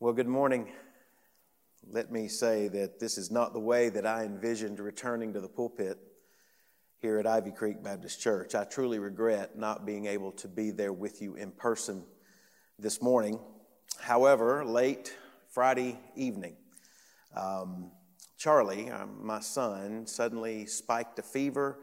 Well, good morning. Let me say that this is not the way that I envisioned returning to the pulpit here at Ivy Creek Baptist Church. I truly regret not being able to be there with you in person this morning. However, late Friday evening, um, Charlie, um, my son, suddenly spiked a fever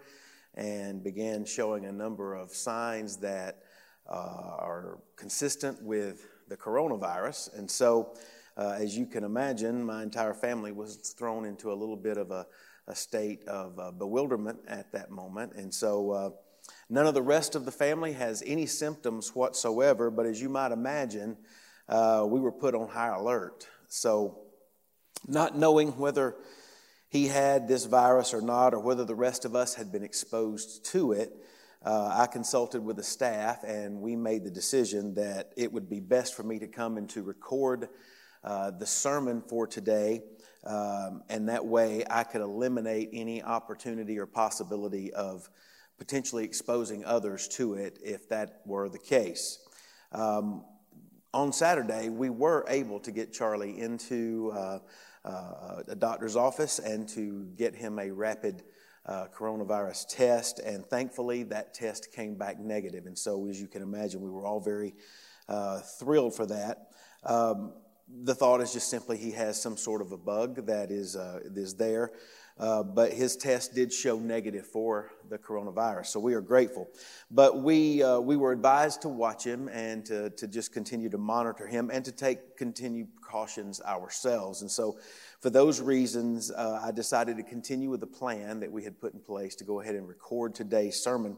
and began showing a number of signs that uh, are consistent with the coronavirus. And so, uh, as you can imagine, my entire family was thrown into a little bit of a, a state of uh, bewilderment at that moment. And so, uh, none of the rest of the family has any symptoms whatsoever, but as you might imagine, uh, we were put on high alert. So, not knowing whether he had this virus or not, or whether the rest of us had been exposed to it, uh, I consulted with the staff and we made the decision that it would be best for me to come and to record uh, the sermon for today. Um, and that way I could eliminate any opportunity or possibility of potentially exposing others to it if that were the case. Um, on Saturday, we were able to get Charlie into uh, uh, a doctor's office and to get him a rapid uh, coronavirus test, and thankfully that test came back negative. And so, as you can imagine, we were all very uh, thrilled for that. Um, the thought is just simply he has some sort of a bug that is, uh, is there. Uh, but his test did show negative for the coronavirus, so we are grateful. But we, uh, we were advised to watch him and to, to just continue to monitor him and to take continued precautions ourselves. And so for those reasons, uh, I decided to continue with the plan that we had put in place to go ahead and record today's sermon.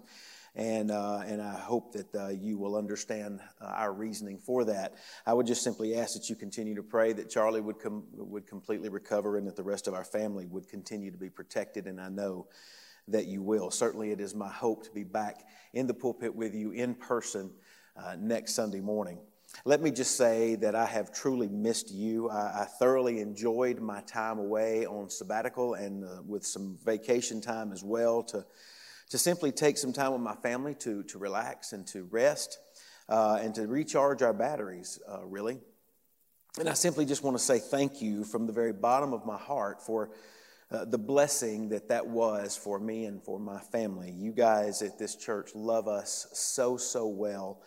And, uh, and I hope that uh, you will understand uh, our reasoning for that. I would just simply ask that you continue to pray that Charlie would, com- would completely recover and that the rest of our family would continue to be protected. And I know that you will. Certainly, it is my hope to be back in the pulpit with you in person uh, next Sunday morning. Let me just say that I have truly missed you. I, I thoroughly enjoyed my time away on sabbatical and uh, with some vacation time as well to, to simply take some time with my family to, to relax and to rest uh, and to recharge our batteries, uh, really. And I simply just want to say thank you from the very bottom of my heart for uh, the blessing that that was for me and for my family. You guys at this church love us so, so well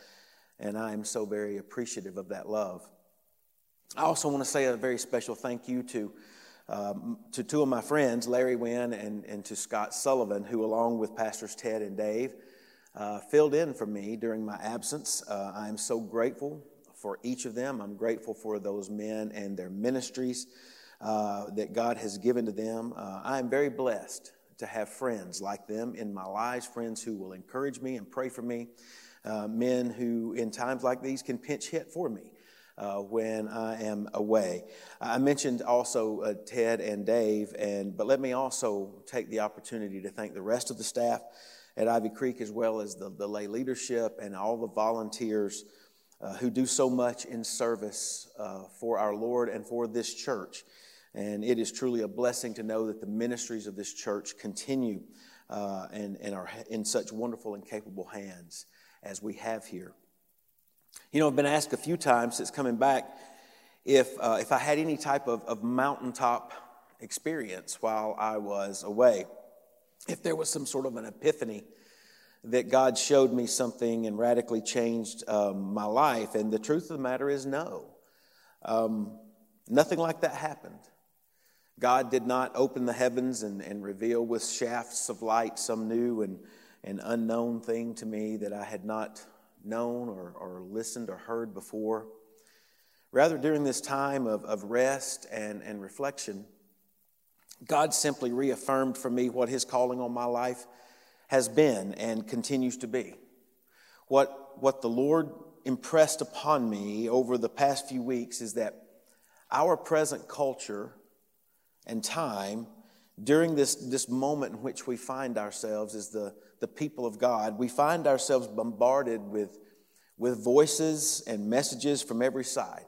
and I am so very appreciative of that love. I also want to say a very special thank you to, um, to two of my friends, Larry Wynn and, and to Scott Sullivan, who, along with Pastors Ted and Dave, uh, filled in for me during my absence. Uh, I am so grateful for each of them. I'm grateful for those men and their ministries uh, that God has given to them. Uh, I am very blessed to have friends like them in my lives, friends who will encourage me and pray for me uh, men who, in times like these, can pinch hit for me. Uh, when I am away. I mentioned also uh, Ted and Dave, and but let me also take the opportunity to thank the rest of the staff at Ivy Creek, as well as the, the lay leadership and all the volunteers uh, who do so much in service uh, for our Lord and for this church. And it is truly a blessing to know that the ministries of this church continue and, and are in such wonderful and capable hands as we have here. You know, I've been asked a few times since coming back if, uh, if I had any type of, of mountaintop experience while I was away, if there was some sort of an epiphany that God showed me something and radically changed um, my life. And the truth of the matter is, no. Um, nothing like that happened. God did not open the heavens and, and reveal with shafts of light some new and an unknown thing to me that I had not known or, or listened or heard before. Rather, during this time of, of rest and, and reflection, God simply reaffirmed for me what His calling on my life has been and continues to be. What, what the Lord impressed upon me over the past few weeks is that our present culture and time during this, this moment in which we find ourselves as the, the people of God, we find ourselves bombarded with, with voices and messages from every side.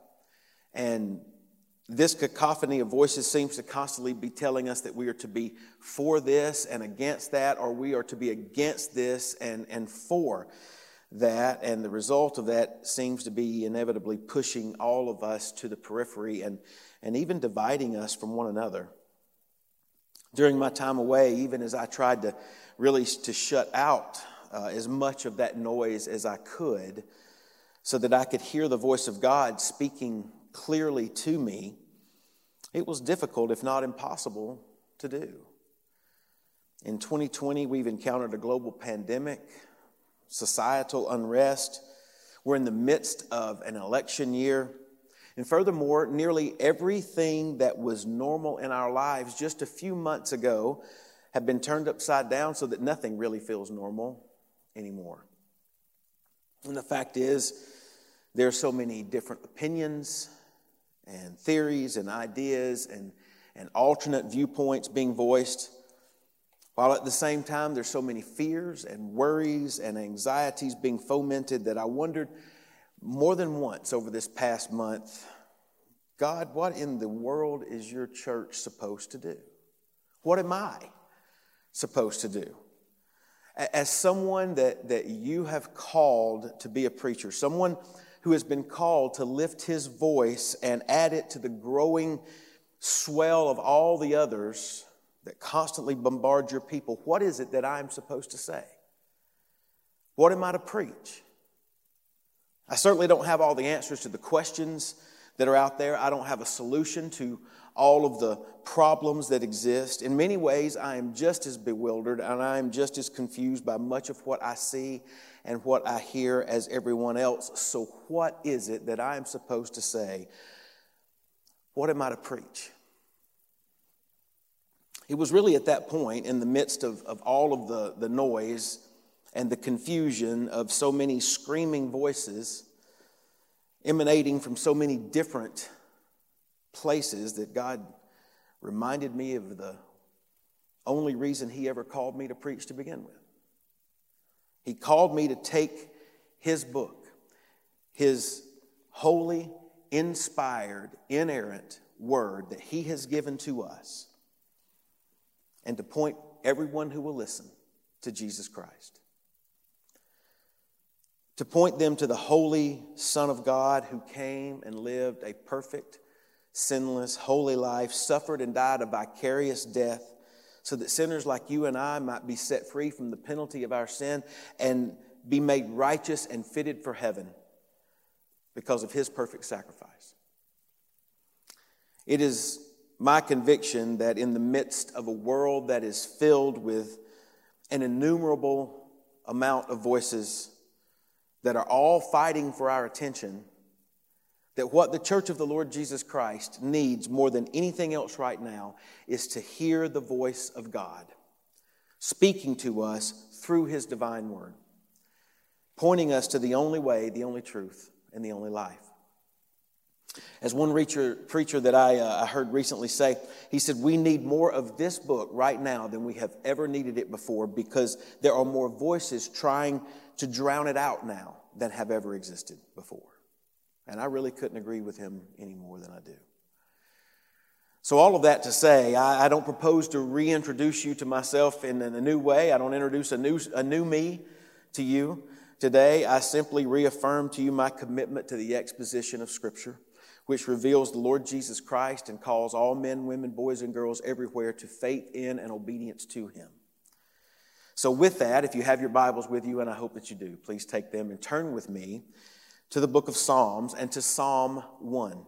And this cacophony of voices seems to constantly be telling us that we are to be for this and against that, or we are to be against this and, and for that, and the result of that seems to be inevitably pushing all of us to the periphery and, and even dividing us from one another. During my time away, even as I tried to really to shut out uh, as much of that noise as I could, so that I could hear the voice of God speaking clearly to me, it was difficult, if not impossible, to do. In 2020, we've encountered a global pandemic, societal unrest. We're in the midst of an election year. And furthermore, nearly everything that was normal in our lives just a few months ago have been turned upside down so that nothing really feels normal anymore. And the fact is, there are so many different opinions and theories and ideas and, and alternate viewpoints being voiced, while at the same time there's so many fears and worries and anxieties being fomented that I wondered more than once over this past month God, what in the world is your church supposed to do? What am I supposed to do? As someone that, that you have called to be a preacher, someone who has been called to lift his voice and add it to the growing swell of all the others that constantly bombard your people, what is it that I'm supposed to say? What am I to preach? I certainly don't have all the answers to the questions that are out there. I don't have a solution to all of the problems that exist. In many ways, I am just as bewildered and I am just as confused by much of what I see and what I hear as everyone else. So, what is it that I am supposed to say? What am I to preach? It was really at that point, in the midst of, of all of the, the noise and the confusion of so many screaming voices emanating from so many different places, that God reminded me of the only reason He ever called me to preach to begin with. He called me to take His book, His holy, inspired, inerrant word that He has given to us, and to point everyone who will listen to Jesus Christ. To point them to the holy Son of God who came and lived a perfect, sinless, holy life, suffered and died a vicarious death so that sinners like you and I might be set free from the penalty of our sin and be made righteous and fitted for heaven because of his perfect sacrifice. It is my conviction that in the midst of a world that is filled with an innumerable amount of voices that are all fighting for our attention, that what the church of the Lord Jesus Christ needs more than anything else right now is to hear the voice of God speaking to us through his divine word, pointing us to the only way, the only truth, and the only life. As one preacher, preacher that I, uh, I heard recently say, he said, We need more of this book right now than we have ever needed it before because there are more voices trying to drown it out now than have ever existed before. And I really couldn't agree with him any more than I do. So, all of that to say, I, I don't propose to reintroduce you to myself in, in, a new way. I don't introduce a new, a new me to you. Today, I simply reaffirm to you my commitment to the exposition of Scripture, which reveals the Lord Jesus Christ and calls all men, women, boys, and girls everywhere to faith in and obedience to Him. So, with that, if you have your Bibles with you, and I hope that you do, please take them and turn with me to the book of Psalms and to Psalm 1.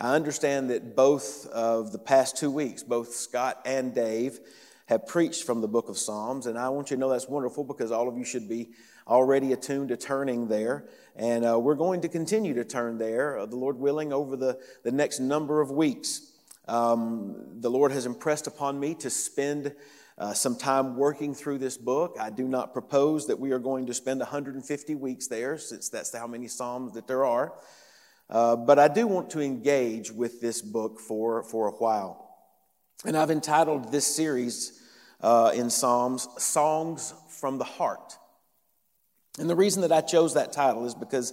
I understand that both of the past two weeks, both Scott and Dave, have preached from the book of Psalms, and I want you to know that's wonderful because all of you should be already attuned to turning there. And uh, we're going to continue to turn there, uh, the Lord willing, over the, the next number of weeks. Um, the Lord has impressed upon me to spend uh, some time working through this book. I do not propose that we are going to spend 150 weeks there, since that's how many Psalms that there are. Uh, but I do want to engage with this book for, for a while. And I've entitled this series uh, in Psalms, Songs from the Heart. And the reason that I chose that title is because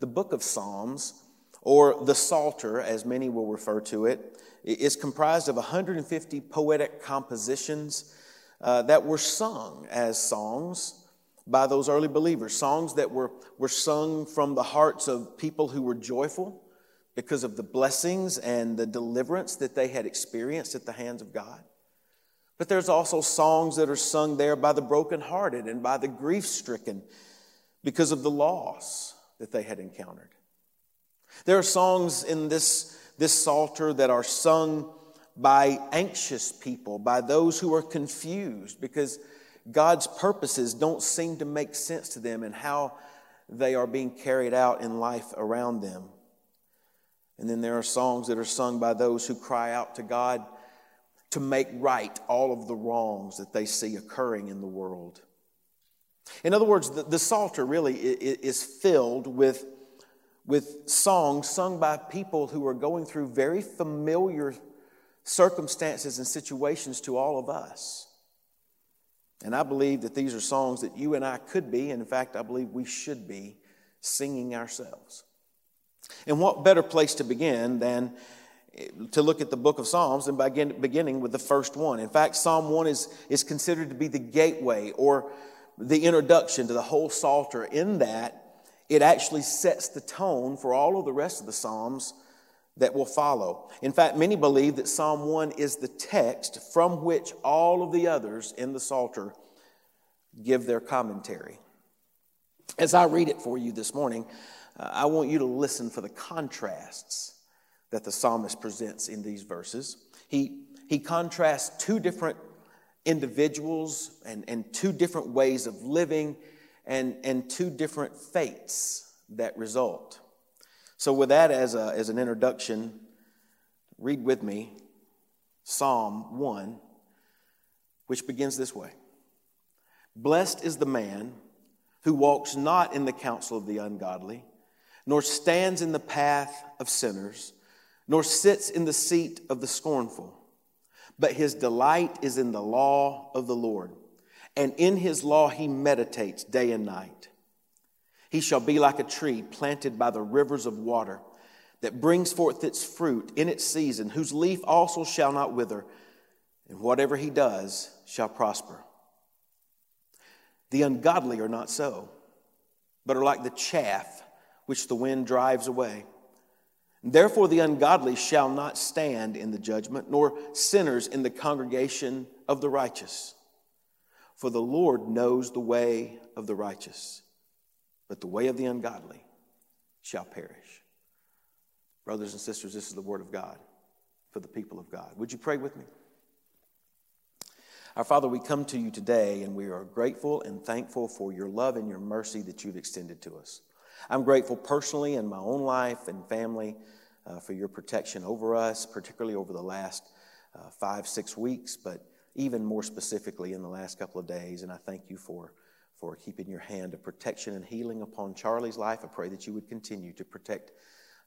the book of Psalms, or the Psalter, as many will refer to it, is comprised of 150 poetic compositions uh, that were sung as songs by those early believers, songs that were, were sung from the hearts of people who were joyful because of the blessings and the deliverance that they had experienced at the hands of God. But there's also songs that are sung there by the brokenhearted and by the grief stricken because of the loss that they had encountered. There are songs in this, this Psalter that are sung by anxious people, by those who are confused because God's purposes don't seem to make sense to them and how they are being carried out in life around them. And then there are songs that are sung by those who cry out to God to make right all of the wrongs that they see occurring in the world. In other words, the, the Psalter really is filled with, with songs sung by people who are going through very familiar circumstances and situations to all of us. And I believe that these are songs that you and I could be, and in fact, I believe we should be singing ourselves. And what better place to begin than eh, to look at the book of Psalms and begin, beginning with the first one? In fact, Psalm 1 is, is considered to be the gateway or the introduction to the whole Psalter, in that it actually sets the tone for all of the rest of the Psalms that will follow. In fact, many believe that Psalm 1 is the text from which all of the others in the Psalter give their commentary. As I read it for you this morning, uh, I want you to listen for the contrasts that the psalmist presents in these verses. He, he contrasts two different individuals and, and two different ways of living and, and two different fates that result. So, with that as, a, as an introduction, read with me Psalm 1, which begins this way Blessed is the man who walks not in the counsel of the ungodly, nor stands in the path of sinners, nor sits in the seat of the scornful. But his delight is in the law of the Lord, and in his law he meditates day and night. He shall be like a tree planted by the rivers of water that brings forth its fruit in its season, whose leaf also shall not wither, and whatever he does shall prosper. The ungodly are not so, but are like the chaff which the wind drives away. Therefore, the ungodly shall not stand in the judgment, nor sinners in the congregation of the righteous. For the Lord knows the way of the righteous but the way of the ungodly shall perish. Brothers and sisters, this is the word of God for the people of God. Would you pray with me? Our Father, we come to you today and we are grateful and thankful for your love and your mercy that you've extended to us. I'm grateful personally in my own life and family uh, for your protection over us, particularly over the last uh, five, six weeks, but even more specifically in the last couple of days. And I thank you for for keeping your hand of protection and healing upon Charlie's life. I pray that you would continue to protect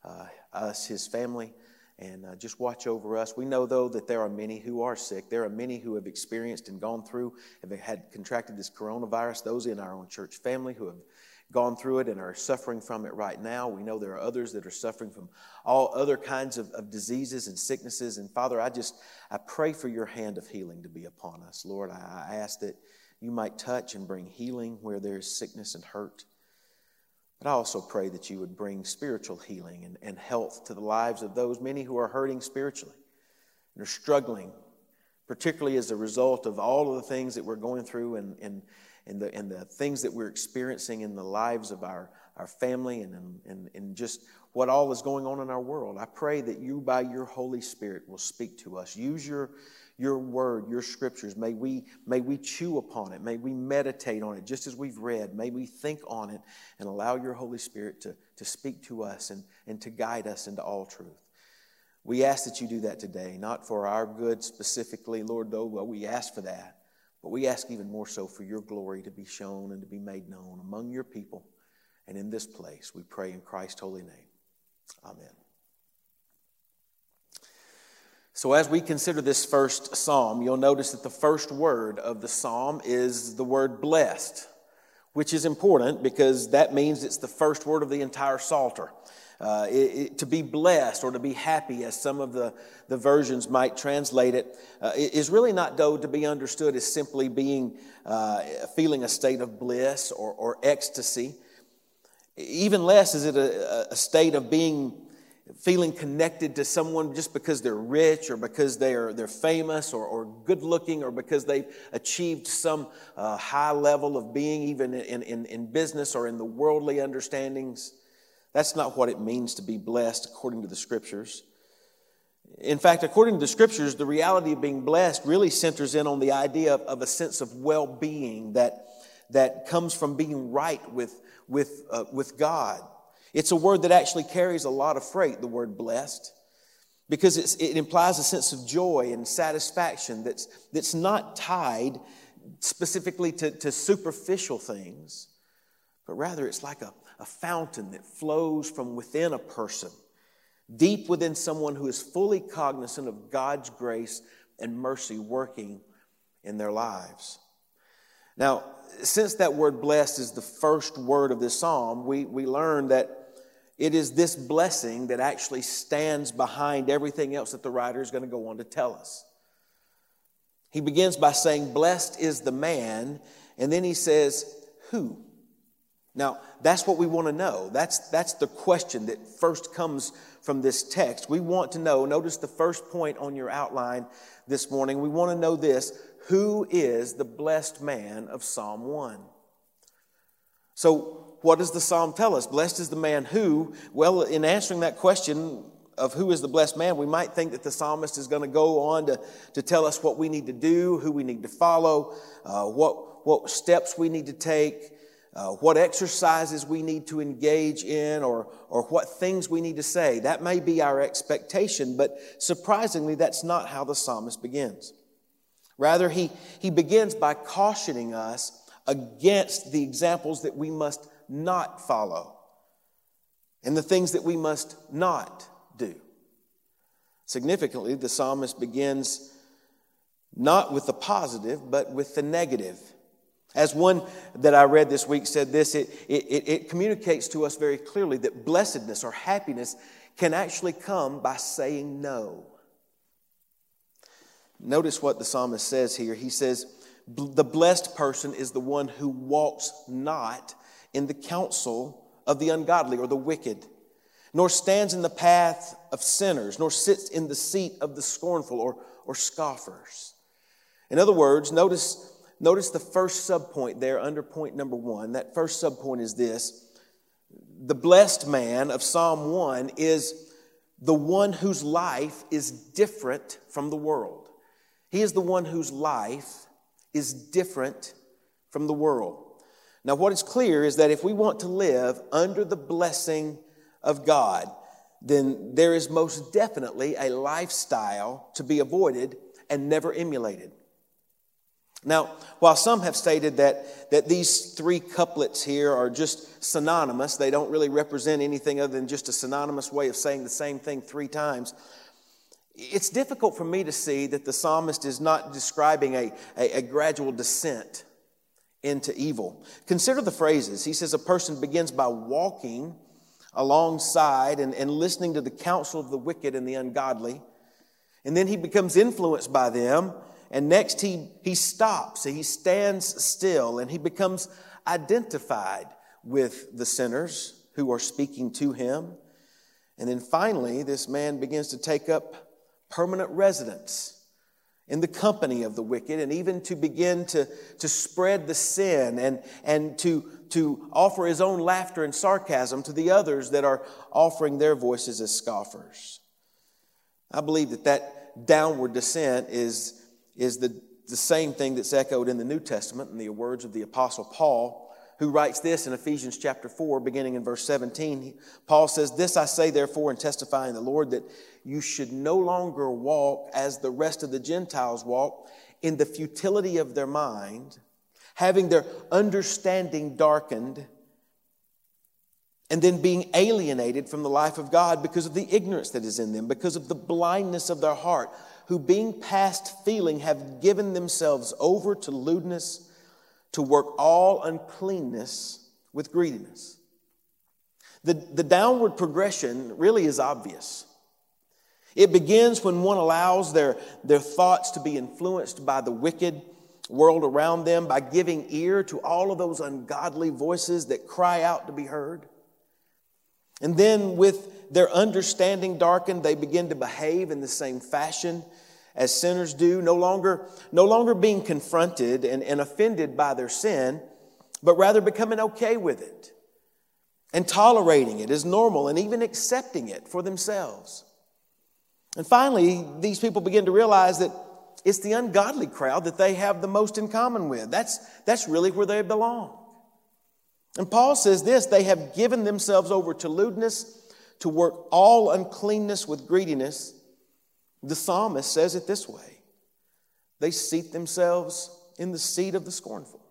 uh, us, his family, and uh, just watch over us. We know, though, that there are many who are sick. There are many who have experienced and gone through, have had contracted this coronavirus, those in our own church family who have gone through it and are suffering from it right now. We know there are others that are suffering from all other kinds of, of diseases and sicknesses. And Father, I just I pray for your hand of healing to be upon us. Lord, I, I ask that you might touch and bring healing where there is sickness and hurt. But I also pray that you would bring spiritual healing and, and health to the lives of those many who are hurting spiritually and are struggling, particularly as a result of all of the things that we're going through and, and, and, the, and the things that we're experiencing in the lives of our, our family and, and, and just what all is going on in our world. I pray that you, by your Holy Spirit, will speak to us. Use your your word, your scriptures. May we, may we chew upon it. May we meditate on it just as we've read. May we think on it and allow your Holy Spirit to, to speak to us and, and to guide us into all truth. We ask that you do that today, not for our good specifically, Lord, though we ask for that, but we ask even more so for your glory to be shown and to be made known among your people and in this place. We pray in Christ's holy name. Amen. So, as we consider this first psalm, you'll notice that the first word of the psalm is the word blessed, which is important because that means it's the first word of the entire Psalter. Uh, it, it, to be blessed or to be happy, as some of the, the versions might translate it, uh, is really not, though, to be understood as simply being, uh, feeling a state of bliss or, or ecstasy. Even less is it a, a state of being feeling connected to someone just because they're rich or because they're, they're famous or, or good looking or because they've achieved some uh, high level of being, even in, in, in business or in the worldly understandings. That's not what it means to be blessed according to the scriptures. In fact, according to the scriptures, the reality of being blessed really centers in on the idea of, of a sense of well being that, that comes from being right with, with, uh, with God. It's a word that actually carries a lot of freight, the word blessed, because it implies a sense of joy and satisfaction that's, that's not tied specifically to, to superficial things, but rather it's like a, a fountain that flows from within a person, deep within someone who is fully cognizant of God's grace and mercy working in their lives. Now, since that word blessed is the first word of this psalm, we, we learn that it is this blessing that actually stands behind everything else that the writer is going to go on to tell us. He begins by saying, Blessed is the man, and then he says, Who? Now, that's what we want to know. That's, that's the question that first comes from this text. We want to know, notice the first point on your outline this morning. We want to know this who is the blessed man of Psalm 1? So, what does the psalm tell us? Blessed is the man who, well, in answering that question of who is the blessed man, we might think that the psalmist is going to go on to, to tell us what we need to do, who we need to follow, uh, what, what steps we need to take, uh, what exercises we need to engage in, or, or what things we need to say. That may be our expectation, but surprisingly, that's not how the psalmist begins. Rather, he, he begins by cautioning us against the examples that we must not follow and the things that we must not do. Significantly, the psalmist begins not with the positive, but with the negative. As one that I read this week said this, it, it, it communicates to us very clearly that blessedness or happiness can actually come by saying no. Notice what the psalmist says here. He says, The blessed person is the one who walks not in the counsel of the ungodly or the wicked, nor stands in the path of sinners, nor sits in the seat of the scornful or, or scoffers. In other words, notice, notice the first subpoint there under point number one. That first subpoint is this the blessed man of Psalm 1 is the one whose life is different from the world. He is the one whose life is different from the world. Now, what is clear is that if we want to live under the blessing of God, then there is most definitely a lifestyle to be avoided and never emulated. Now, while some have stated that, that these three couplets here are just synonymous, they don't really represent anything other than just a synonymous way of saying the same thing three times. It's difficult for me to see that the psalmist is not describing a, a, a gradual descent into evil. Consider the phrases. He says a person begins by walking alongside and, and listening to the counsel of the wicked and the ungodly. And then he becomes influenced by them. And next he, he stops, he stands still, and he becomes identified with the sinners who are speaking to him. And then finally, this man begins to take up permanent residence in the company of the wicked and even to begin to, to spread the sin and, and to, to offer his own laughter and sarcasm to the others that are offering their voices as scoffers. I believe that that downward descent is, is the, the same thing that's echoed in the New Testament in the words of the Apostle Paul who writes this in Ephesians chapter 4, beginning in verse 17. Paul says, This I say, therefore, and testify in the Lord, that you should no longer walk as the rest of the Gentiles walk in the futility of their mind, having their understanding darkened, and then being alienated from the life of God because of the ignorance that is in them, because of the blindness of their heart, who being past feeling have given themselves over to lewdness to work all uncleanness with greediness. The, the downward progression really is obvious. It begins when one allows their, their thoughts to be influenced by the wicked world around them, by giving ear to all of those ungodly voices that cry out to be heard. And then, with their understanding darkened, they begin to behave in the same fashion as sinners do, no longer, no longer being confronted and, and offended by their sin, but rather becoming okay with it and tolerating it as normal and even accepting it for themselves. And finally, these people begin to realize that it's the ungodly crowd that they have the most in common with. That's, that's really where they belong. And Paul says this they have given themselves over to lewdness, to work all uncleanness with greediness. The psalmist says it this way they seat themselves in the seat of the scornful.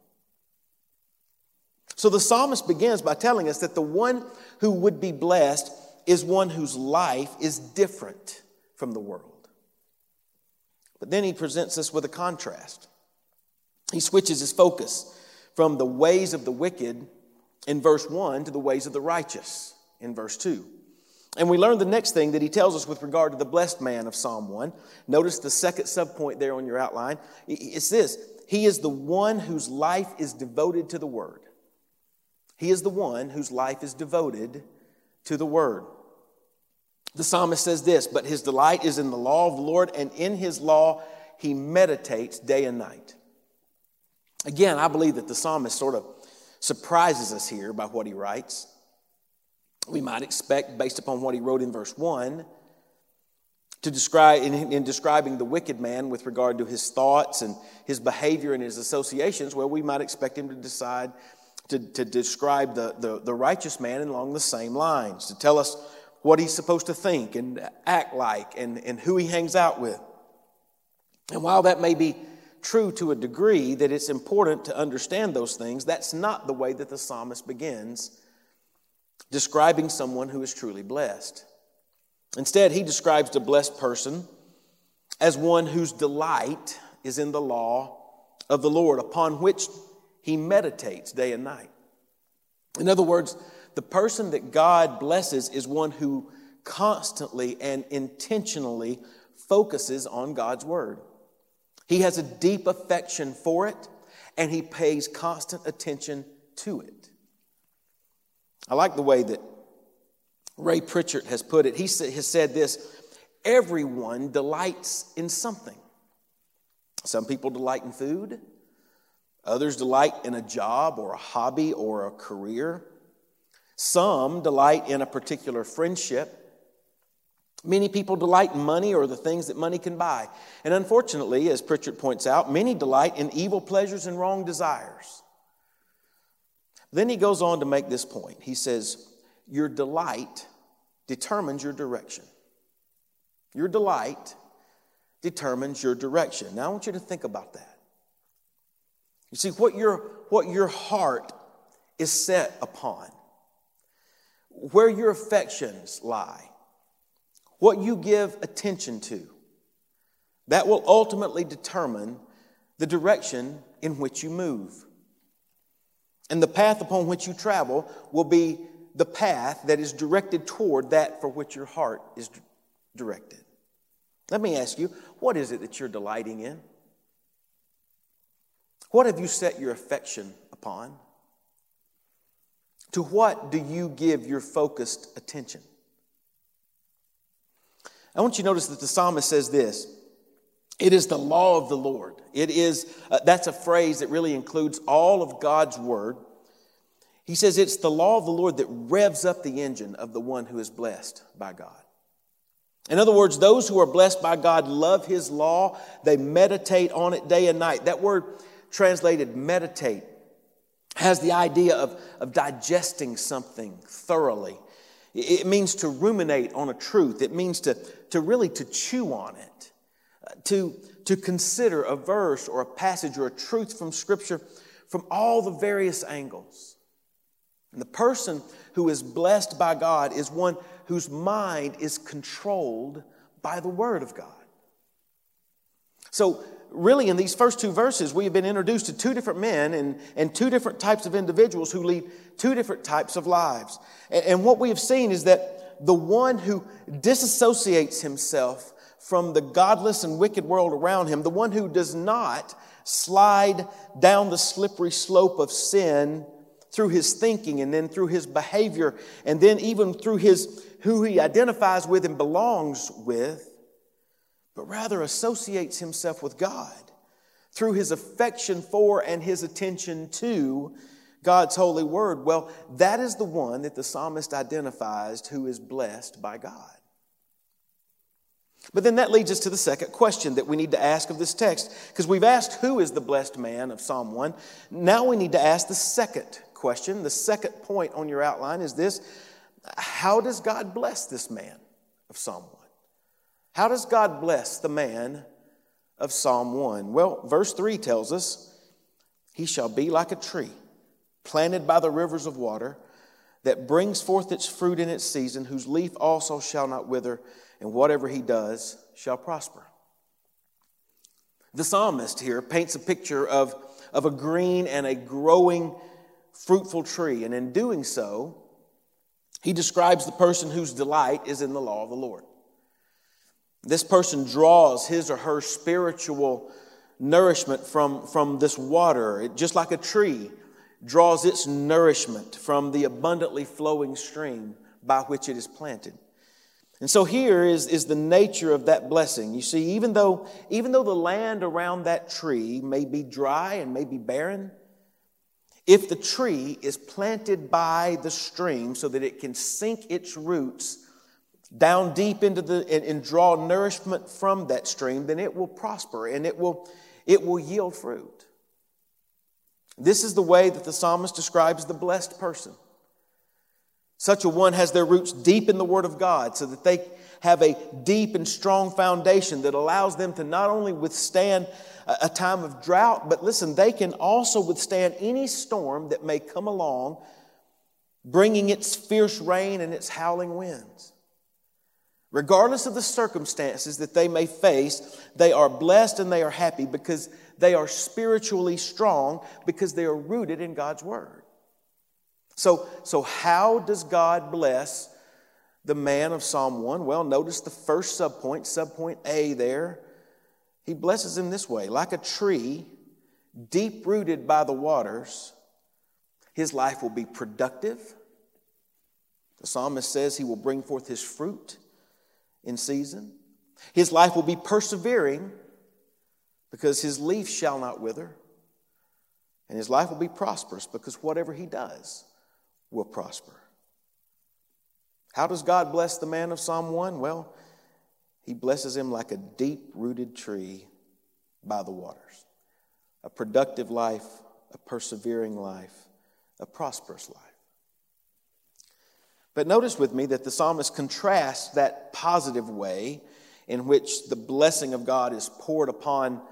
So the psalmist begins by telling us that the one who would be blessed is one whose life is different from the world. But then he presents us with a contrast. He switches his focus from the ways of the wicked in verse 1 to the ways of the righteous in verse 2. And we learn the next thing that he tells us with regard to the blessed man of Psalm 1. Notice the second subpoint there on your outline. It's this He is the one whose life is devoted to the word. He is the one whose life is devoted to the word. The psalmist says this, but his delight is in the law of the Lord, and in his law he meditates day and night. Again, I believe that the psalmist sort of surprises us here by what he writes. We might expect, based upon what he wrote in verse 1, to describe in, in, describing the wicked man with regard to his thoughts and his behavior and his associations, well, we might expect him to decide to, to describe the, the, the righteous man along the same lines, to tell us what he's supposed to think and act like and, and who he hangs out with. And while that may be true to a degree that it's important to understand those things, that's not the way that the psalmist begins describing someone who is truly blessed. Instead, he describes the blessed person as one whose delight is in the law of the Lord, upon which he meditates day and night. In other words, the person that God blesses is one who constantly and intentionally focuses on God's word. He has a deep affection for it and he pays constant attention to it. I like the way that Ray Pritchard has put it. He has said this everyone delights in something. Some people delight in food, Others delight in a job or a hobby or a career. Some delight in a particular friendship. Many people delight in money or the things that money can buy. And unfortunately, as Pritchard points out, many delight in evil pleasures and wrong desires. Then he goes on to make this point. He says, Your delight determines your direction. Your delight determines your direction. Now, I want you to think about that. You see, what your, what your heart is set upon, where your affections lie, what you give attention to, that will ultimately determine the direction in which you move. And the path upon which you travel will be the path that is directed toward that for which your heart is directed. Let me ask you, what is it that you're delighting in? What have you set your affection upon? To what do you give your focused attention? I want you to notice that the psalmist says this it is the law of the Lord. It is, uh, that's a phrase that really includes all of God's word. He says it's the law of the Lord that revs up the engine of the one who is blessed by God. In other words, those who are blessed by God love his law, they meditate on it day and night. That word translated meditate, has the idea of, of digesting something thoroughly. It means to ruminate on a truth. It means to, to really to chew on it, uh, to, to consider a verse or a passage or a truth from Scripture from all the various angles. And the person who is blessed by God is one whose mind is controlled by the Word of God. So really, in these first two verses, we have been introduced to two different men and, and two different types of individuals who lead two different types of lives. And, and what we have seen is that the one who disassociates himself from the godless and wicked world around him, the one who does not slide down the slippery slope of sin through his thinking and then through his behavior and then even through his who he identifies with and belongs with but rather associates himself with God through his affection for and his attention to God's holy word. Well, that is the one that the psalmist identifies who is blessed by God. But then that leads us to the second question that we need to ask of this text, because we've asked who is the blessed man of Psalm 1. Now we need to ask the second question. The second point on your outline is this How does God bless this man of Psalm 1? How does God bless the man of Psalm 1? Well, verse 3 tells us, He shall be like a tree planted by the rivers of water that brings forth its fruit in its season, whose leaf also shall not wither, and whatever he does shall prosper. The psalmist here paints a picture of, of a green and a growing fruitful tree, and in doing so, he describes the person whose delight is in the law of the Lord. This person draws his or her spiritual nourishment from, from this water, it, just like a tree draws its nourishment from the abundantly flowing stream by which it is planted. And so here is, is the nature of that blessing. You see, even though, even though the land around that tree may be dry and may be barren, if the tree is planted by the stream so that it can sink its roots down deep into the and, and, draw nourishment from that stream, then it will prosper and it will, it will yield fruit. This is the way that the psalmist describes the blessed person. Such a one has their roots deep in the Word of God so that they have a deep and strong foundation that allows them to not only withstand a time of drought, but listen, they can also withstand any storm that may come along, bringing its fierce rain and its howling winds. Regardless of the circumstances that they may face, they are blessed and they are happy because they are spiritually strong because they are rooted in God's Word. So, so how does God bless the man of Psalm 1? Well, notice the first subpoint, subpoint A there. He blesses him this way like a tree deep rooted by the waters, his life will be productive. The psalmist says he will bring forth his fruit in season. His life will be persevering because his leaf shall not wither. And his life will be prosperous because whatever he does will prosper. How does God bless the man of Psalm 1? Well, he blesses him like a deep rooted tree by the waters. A productive life, a persevering life, a prosperous life. But notice with me that the psalmist contrasts that positive way in which the blessing of God is poured upon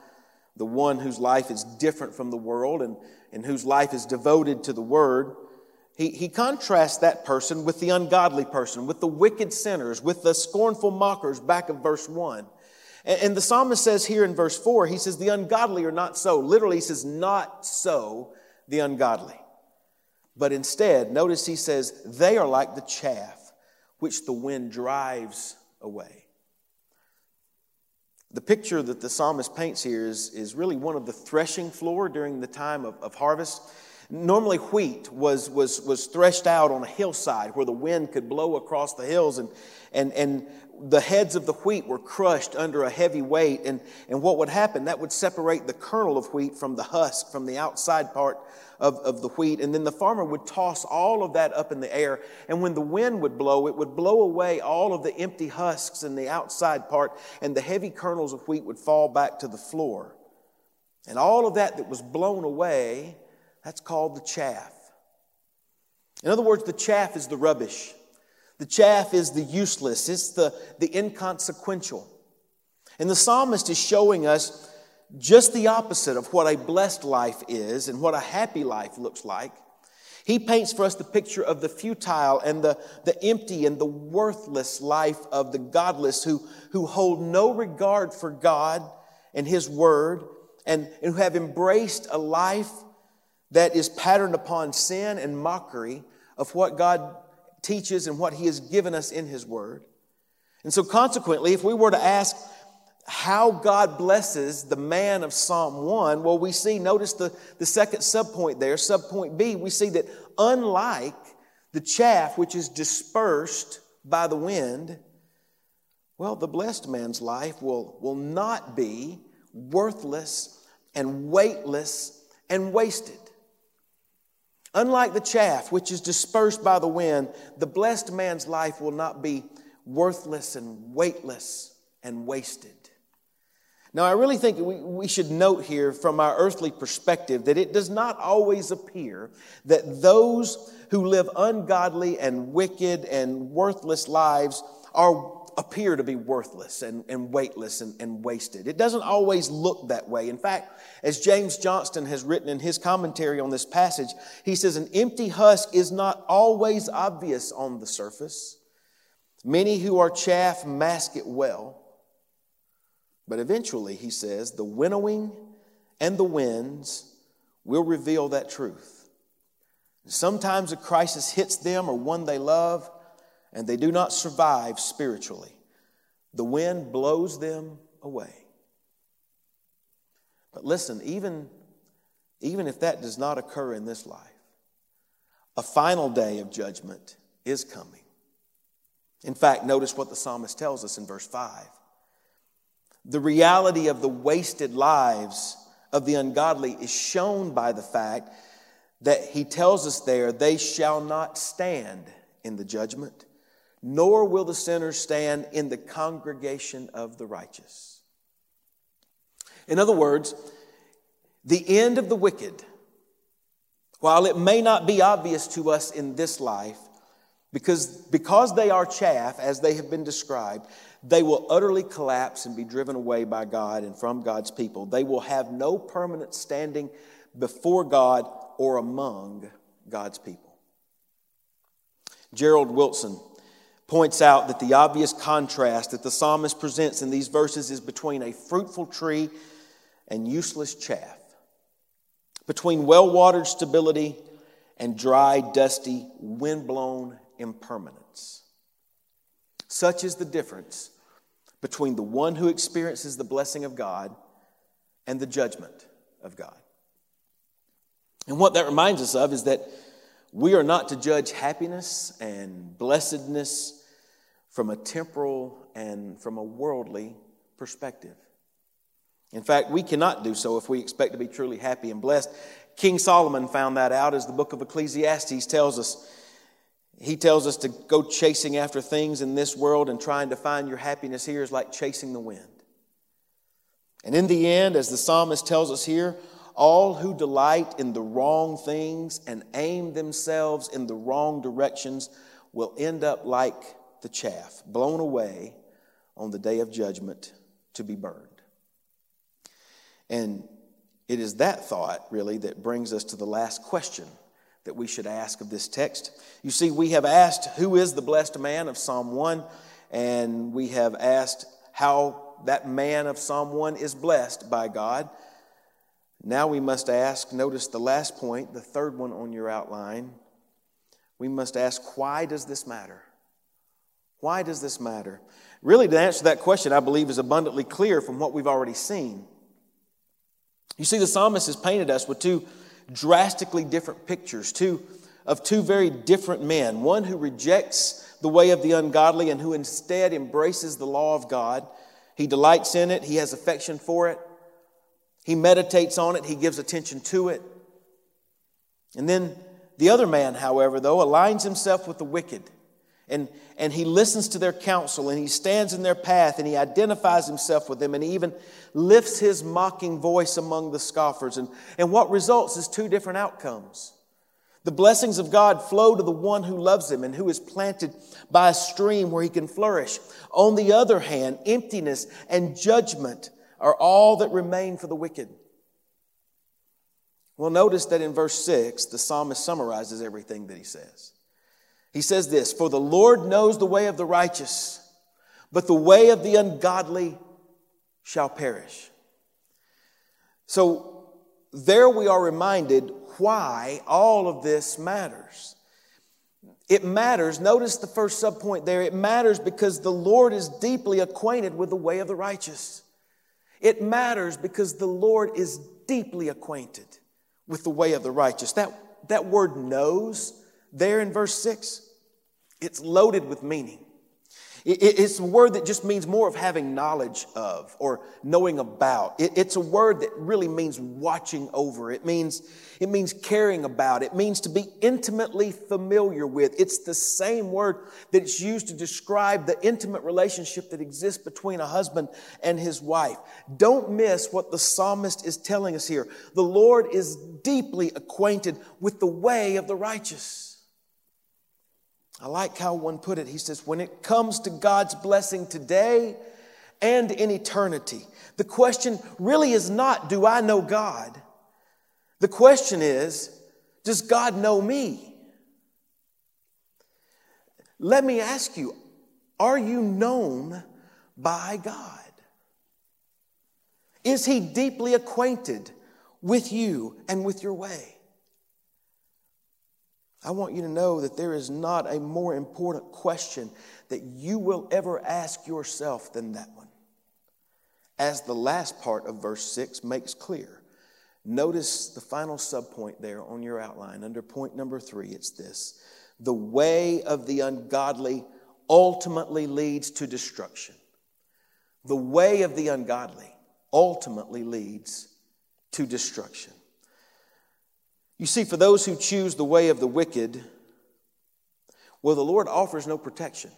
the one whose life is different from the world and, and whose life is devoted to the word. He, he contrasts that person with the ungodly person, with the wicked sinners, with the scornful mockers back of verse 1. And, and the psalmist says here in verse 4, he says, The ungodly are not so. Literally, he says, Not so the ungodly. But instead, notice he says, they are like the chaff which the wind drives away. The picture that the psalmist paints here is, is really one of the threshing floor during the time of, of harvest. Normally, wheat was, was, was threshed out on a hillside where the wind could blow across the hills, and, and, and the heads of the wheat were crushed under a heavy weight. And, and what would happen? That would separate the kernel of wheat from the husk, from the outside part of, of the wheat. And then the farmer would toss all of that up in the air. And when the wind would blow, it would blow away all of the empty husks and the outside part, and the heavy kernels of wheat would fall back to the floor. And all of that that was blown away, that's called the chaff. In other words, the chaff is the rubbish. The chaff is the useless, it's the, the inconsequential. And the psalmist is showing us just the opposite of what a blessed life is and what a happy life looks like. He paints for us the picture of the futile and the, the empty and the worthless life of the godless who, who hold no regard for God and His Word and, and who have embraced a life that is patterned upon sin and mockery of what God teaches and what He has given us in His Word. And so, consequently, if we were to ask how God blesses the man of Psalm 1, well, we see, notice the, the second subpoint there, subpoint B, we see that unlike the chaff which is dispersed by the wind, well, the blessed man's life will, will not be worthless and weightless and wasted. Unlike the chaff which is dispersed by the wind, the blessed man's life will not be worthless and weightless and wasted. Now, I really think we, we should note here from our earthly perspective that it does not always appear that those who live ungodly and wicked and worthless lives are appear to be worthless and, and weightless and, and wasted. It doesn't always look that way. In fact, as James Johnston has written in his commentary on this passage, he says, An empty husk is not always obvious on the surface. Many who are chaff mask it well. But eventually, he says, the winnowing and the winds will reveal that truth. Sometimes a crisis hits them or one they love, and they do not survive spiritually. The wind blows them away. But listen, even, even if that does not occur in this life, a final day of judgment is coming. In fact, notice what the psalmist tells us in verse 5. The reality of the wasted lives of the ungodly is shown by the fact that he tells us there, they shall not stand in the judgment, nor will the sinners stand in the congregation of the righteous. In other words, the end of the wicked, while it may not be obvious to us in this life, because, because they are chaff, as they have been described, they will utterly collapse and be driven away by God and from God's people. They will have no permanent standing before God or among God's people. Gerald Wilson points out that the obvious contrast that the psalmist presents in these verses is between a fruitful tree and useless chaff, between well watered stability and dry, dusty, wind-blown impermanence. Such is the difference between the one who experiences the blessing of God and the judgment of God. And what that reminds us of is that we are not to judge happiness and blessedness from a temporal and from a worldly perspective. In fact, we cannot do so if we expect to be truly happy and blessed. King Solomon found that out as the book of Ecclesiastes tells us. He tells us to go chasing after things in this world and trying to find your happiness here is like chasing the wind. And in the end, as the psalmist tells us here, all who delight in the wrong things and aim themselves in the wrong directions will end up like the chaff, blown away on the day of judgment to be burned. And it is that thought, really, that brings us to the last question that we should ask of this text. You see, we have asked, Who is the blessed man of Psalm 1? And we have asked how that man of Psalm 1 is blessed by God. Now we must ask, notice the last point, the third one on your outline. We must ask, Why does this matter? Why does this matter? Really, to answer that question, I believe is abundantly clear from what we've already seen. You see, the psalmist has painted us with two drastically different pictures, two of two very different men. One who rejects the way of the ungodly and who instead embraces the law of God. He delights in it, he has affection for it, he meditates on it, he gives attention to it. And then the other man, however, though, aligns himself with the wicked. And, and he listens to their counsel and he stands in their path and he identifies himself with them and he even lifts his mocking voice among the scoffers. And, and what results is two different outcomes. The blessings of God flow to the one who loves him and who is planted by a stream where he can flourish. On the other hand, emptiness and judgment are all that remain for the wicked. Well, notice that in verse 6, the psalmist summarizes everything that he says. He says this For the Lord knows the way of the righteous, but the way of the ungodly shall perish. So there we are reminded why all of this matters. It matters, notice the first subpoint there, it matters because the Lord is deeply acquainted with the way of the righteous. It matters because the Lord is deeply acquainted with the way of the righteous. That, that word knows there in verse 6, it's loaded with meaning. It's a word that just means more of having knowledge of or knowing about. It's a word that really means watching over. It means, it means caring about. It means to be intimately familiar with. It's the same word that's used to describe the intimate relationship that exists between a husband and his wife. Don't miss what the psalmist is telling us here. The Lord is deeply acquainted with the way of the righteous. I like how one put it. He says, when it comes to God's blessing today and in eternity, the question really is not, do I know God? The question is, does God know me? Let me ask you, are you known by God? Is He deeply acquainted with you and with your way? I want you to know that there is not a more important question that you will ever ask yourself than that one. As the last part of verse 6 makes clear. Notice the final subpoint there on your outline. Under point number three, it's this The way of the ungodly ultimately leads to destruction. The way of the ungodly ultimately leads to destruction. You see, for those who choose the way of the wicked, well, the Lord offers no protection.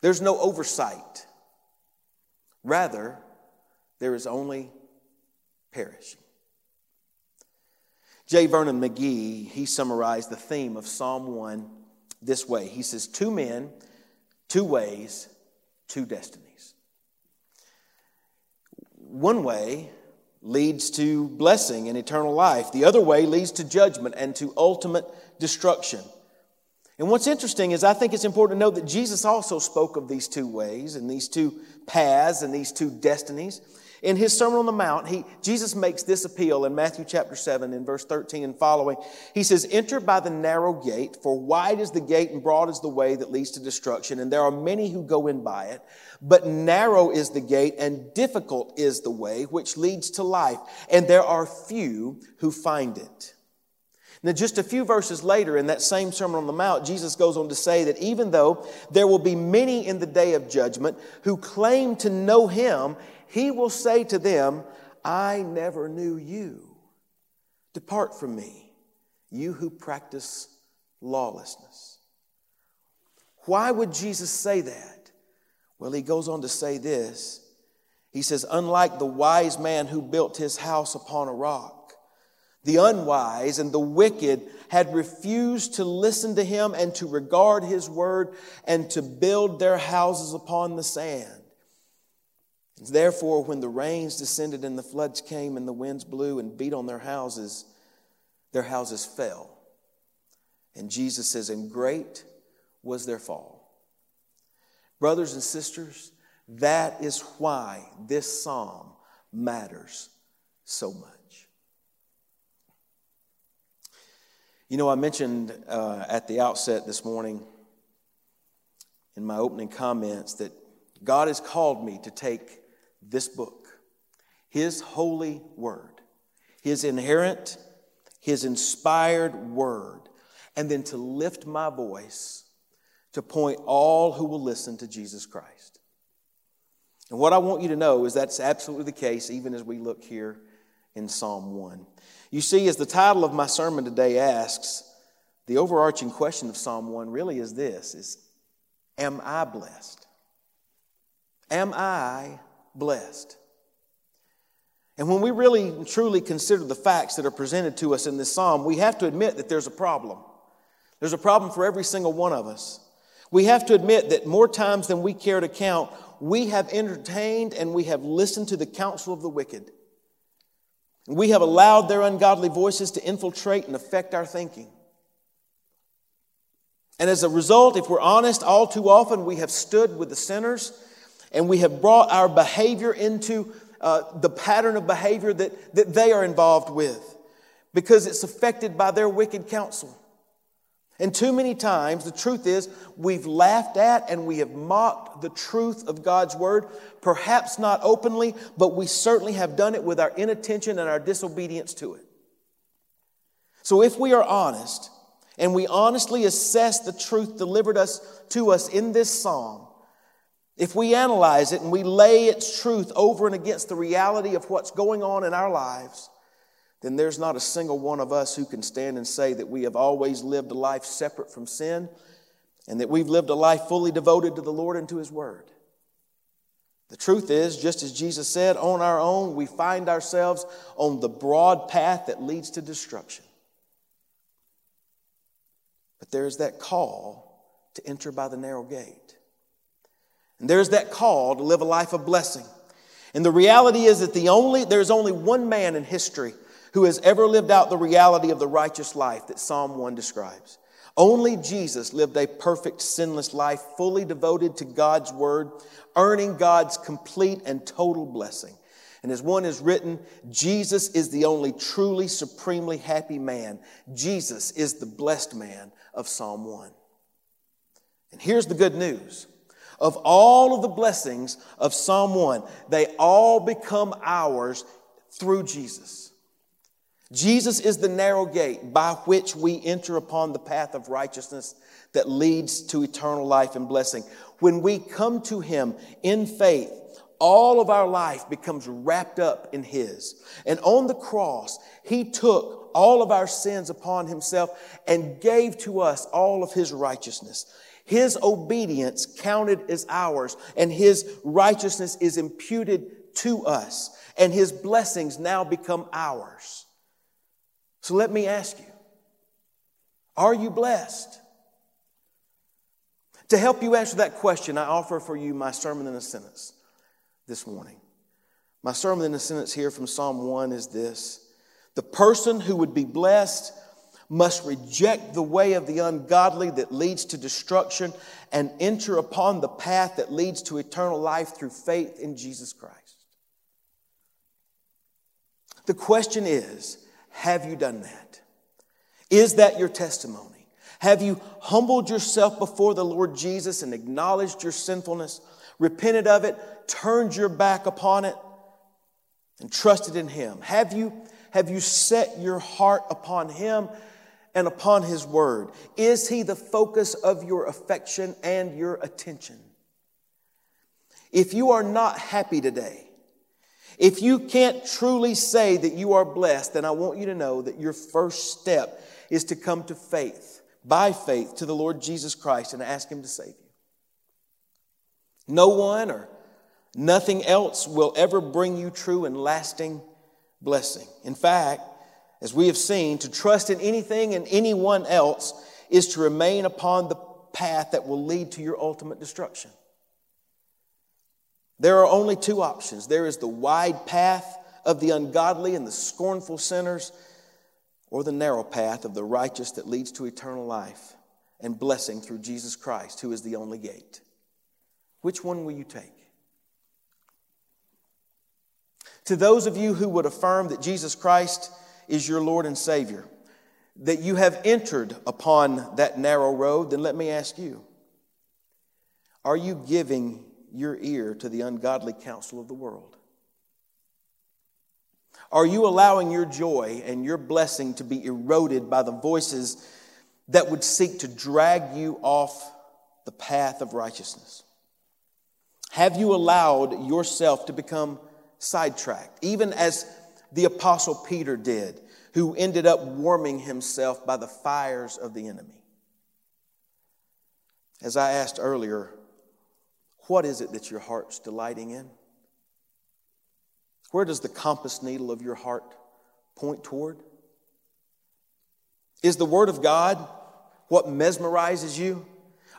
There's no oversight. Rather, there is only perishing. J. Vernon McGee, he summarized the theme of Psalm 1 this way. He says, Two men, two ways, two destinies. One way leads to blessing and eternal life. The other way leads to judgment and to ultimate destruction. And what's interesting is I think it's important to note that Jesus also spoke of these two ways and these two paths and these two destinies. In his Sermon on the Mount, he, Jesus makes this appeal in Matthew chapter 7 in verse 13 and following. He says, Enter by the narrow gate, for wide is the gate and broad is the way that leads to destruction, and there are many who go in by it. But narrow is the gate and difficult is the way which leads to life, and there are few who find it. Now, just a few verses later in that same Sermon on the Mount, Jesus goes on to say that even though there will be many in the day of judgment who claim to know him, he will say to them, I never knew you. Depart from me, you who practice lawlessness. Why would Jesus say that? Well, he goes on to say this. He says, Unlike the wise man who built his house upon a rock, the unwise and the wicked had refused to listen to him and to regard his word and to build their houses upon the sand. Therefore, when the rains descended and the floods came and the winds blew and beat on their houses, their houses fell. And Jesus says, And great was their fall. Brothers and sisters, that is why this psalm matters so much. You know, I mentioned uh, at the outset this morning in my opening comments that God has called me to take this book, His holy word, His inherent, His inspired word, and then to lift my voice to point all who will listen to Jesus Christ. And what I want you to know is that's absolutely the case, even as we look here in Psalm 1. You see, as the title of my sermon today asks, the overarching question of Psalm 1 really is this is am I blessed? Am I blessed. And when we really and truly consider the facts that are presented to us in this psalm, we have to admit that there's a problem. There's a problem for every single one of us. We have to admit that more times than we care to count, we have entertained and we have listened to the counsel of the wicked. We have allowed their ungodly voices to infiltrate and affect our thinking. And as a result, if we're honest, all too often we have stood with the sinners and we have brought our behavior into uh, the pattern of behavior that, that they are involved with because it's affected by their wicked counsel. And too many times, the truth is, we've laughed at and we have mocked the truth of God's word, perhaps not openly, but we certainly have done it with our inattention and our disobedience to it. So if we are honest and we honestly assess the truth delivered us to us in this psalm, if we analyze it and we lay its truth over and against the reality of what's going on in our lives, then there's not a single one of us who can stand and say that we have always lived a life separate from sin and that we've lived a life fully devoted to the Lord and to His Word. The truth is, just as Jesus said, on our own, we find ourselves on the broad path that leads to destruction. But there's that call to enter by the narrow gate. And there's that call to live a life of blessing. And the reality is that the only, there's only one man in history who has ever lived out the reality of the righteous life that Psalm 1 describes. Only Jesus lived a perfect, sinless life, fully devoted to God's word, earning God's complete and total blessing. And as one is written, Jesus is the only truly, supremely happy man. Jesus is the blessed man of Psalm 1. And here's the good news. Of all of the blessings of Psalm 1, they all become ours through Jesus. Jesus is the narrow gate by which we enter upon the path of righteousness that leads to eternal life and blessing. When we come to Him in faith, all of our life becomes wrapped up in His. And on the cross, He took all of our sins upon Himself and gave to us all of His righteousness. His obedience counted as ours, and His righteousness is imputed to us, and His blessings now become ours. So let me ask you Are you blessed? To help you answer that question, I offer for you my sermon in a sentence this morning. My sermon in a sentence here from Psalm 1 is this The person who would be blessed must reject the way of the ungodly that leads to destruction and enter upon the path that leads to eternal life through faith in Jesus Christ. The question is have you done that? Is that your testimony? Have you humbled yourself before the Lord Jesus and acknowledged your sinfulness, repented of it, turned your back upon it, and trusted in Him? Have you, have you set your heart upon Him and upon His Word? Is He the focus of your affection and your attention? If you are not happy today, if you can't truly say that you are blessed, then I want you to know that your first step is to come to faith, by faith, to the Lord Jesus Christ and ask Him to save you. No one or nothing else will ever bring you true and lasting blessing. In fact, as we have seen, to trust in anything and anyone else is to remain upon the path that will lead to your ultimate destruction. There are only two options there is the wide path of the ungodly and the scornful sinners, or the narrow path of the righteous that leads to eternal life and blessing through Jesus Christ, who is the only gate. Which one will you take? To those of you who would affirm that Jesus Christ is your Lord and Savior, that you have entered upon that narrow road, then let me ask you are you giving your ear to the ungodly counsel of the world? Are you allowing your joy and your blessing to be eroded by the voices that would seek to drag you off the path of righteousness? Have you allowed yourself to become sidetracked, even as the Apostle Peter did, who ended up warming himself by the fires of the enemy? As I asked earlier, what is it that your heart's delighting in? Where does the compass needle of your heart point toward? Is the Word of God what mesmerizes you?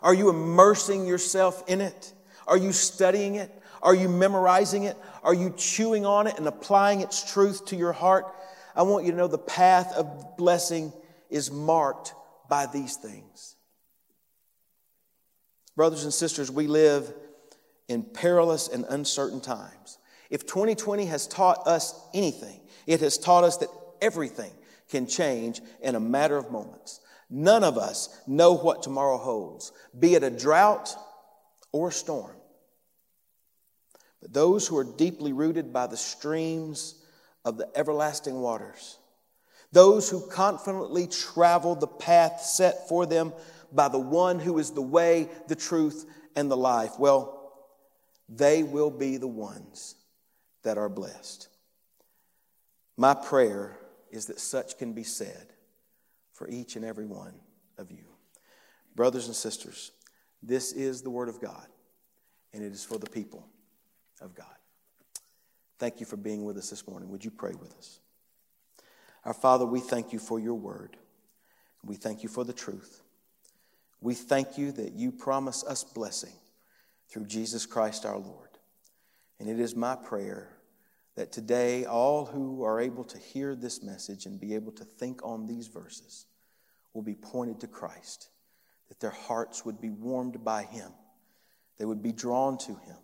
Are you immersing yourself in it? Are you studying it? Are you memorizing it? Are you chewing on it and applying its truth to your heart? I want you to know the path of blessing is marked by these things. Brothers and sisters, we live in perilous and uncertain times. If 2020 has taught us anything, it has taught us that everything can change in a matter of moments. None of us know what tomorrow holds, be it a drought or a storm. But those who are deeply rooted by the streams of the everlasting waters, those who confidently travel the path set for them by the one who is the way, the truth, and the life, well, they will be the ones that are blessed. My prayer is that such can be said for each and every one of you. Brothers and sisters, this is the Word of God, and it is for the people of God. Thank you for being with us this morning. Would you pray with us? Our Father, we thank you for your Word. We thank you for the truth. We thank you that you promise us blessing through Jesus Christ our Lord. And it is my prayer that today all who are able to hear this message and be able to think on these verses will be pointed to Christ, that their hearts would be warmed by Him, they would be drawn to Him,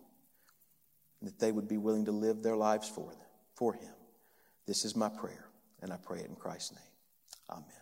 that they would be willing to live their lives for, them, for Him. This is my prayer, and I pray it in Christ's name. Amen.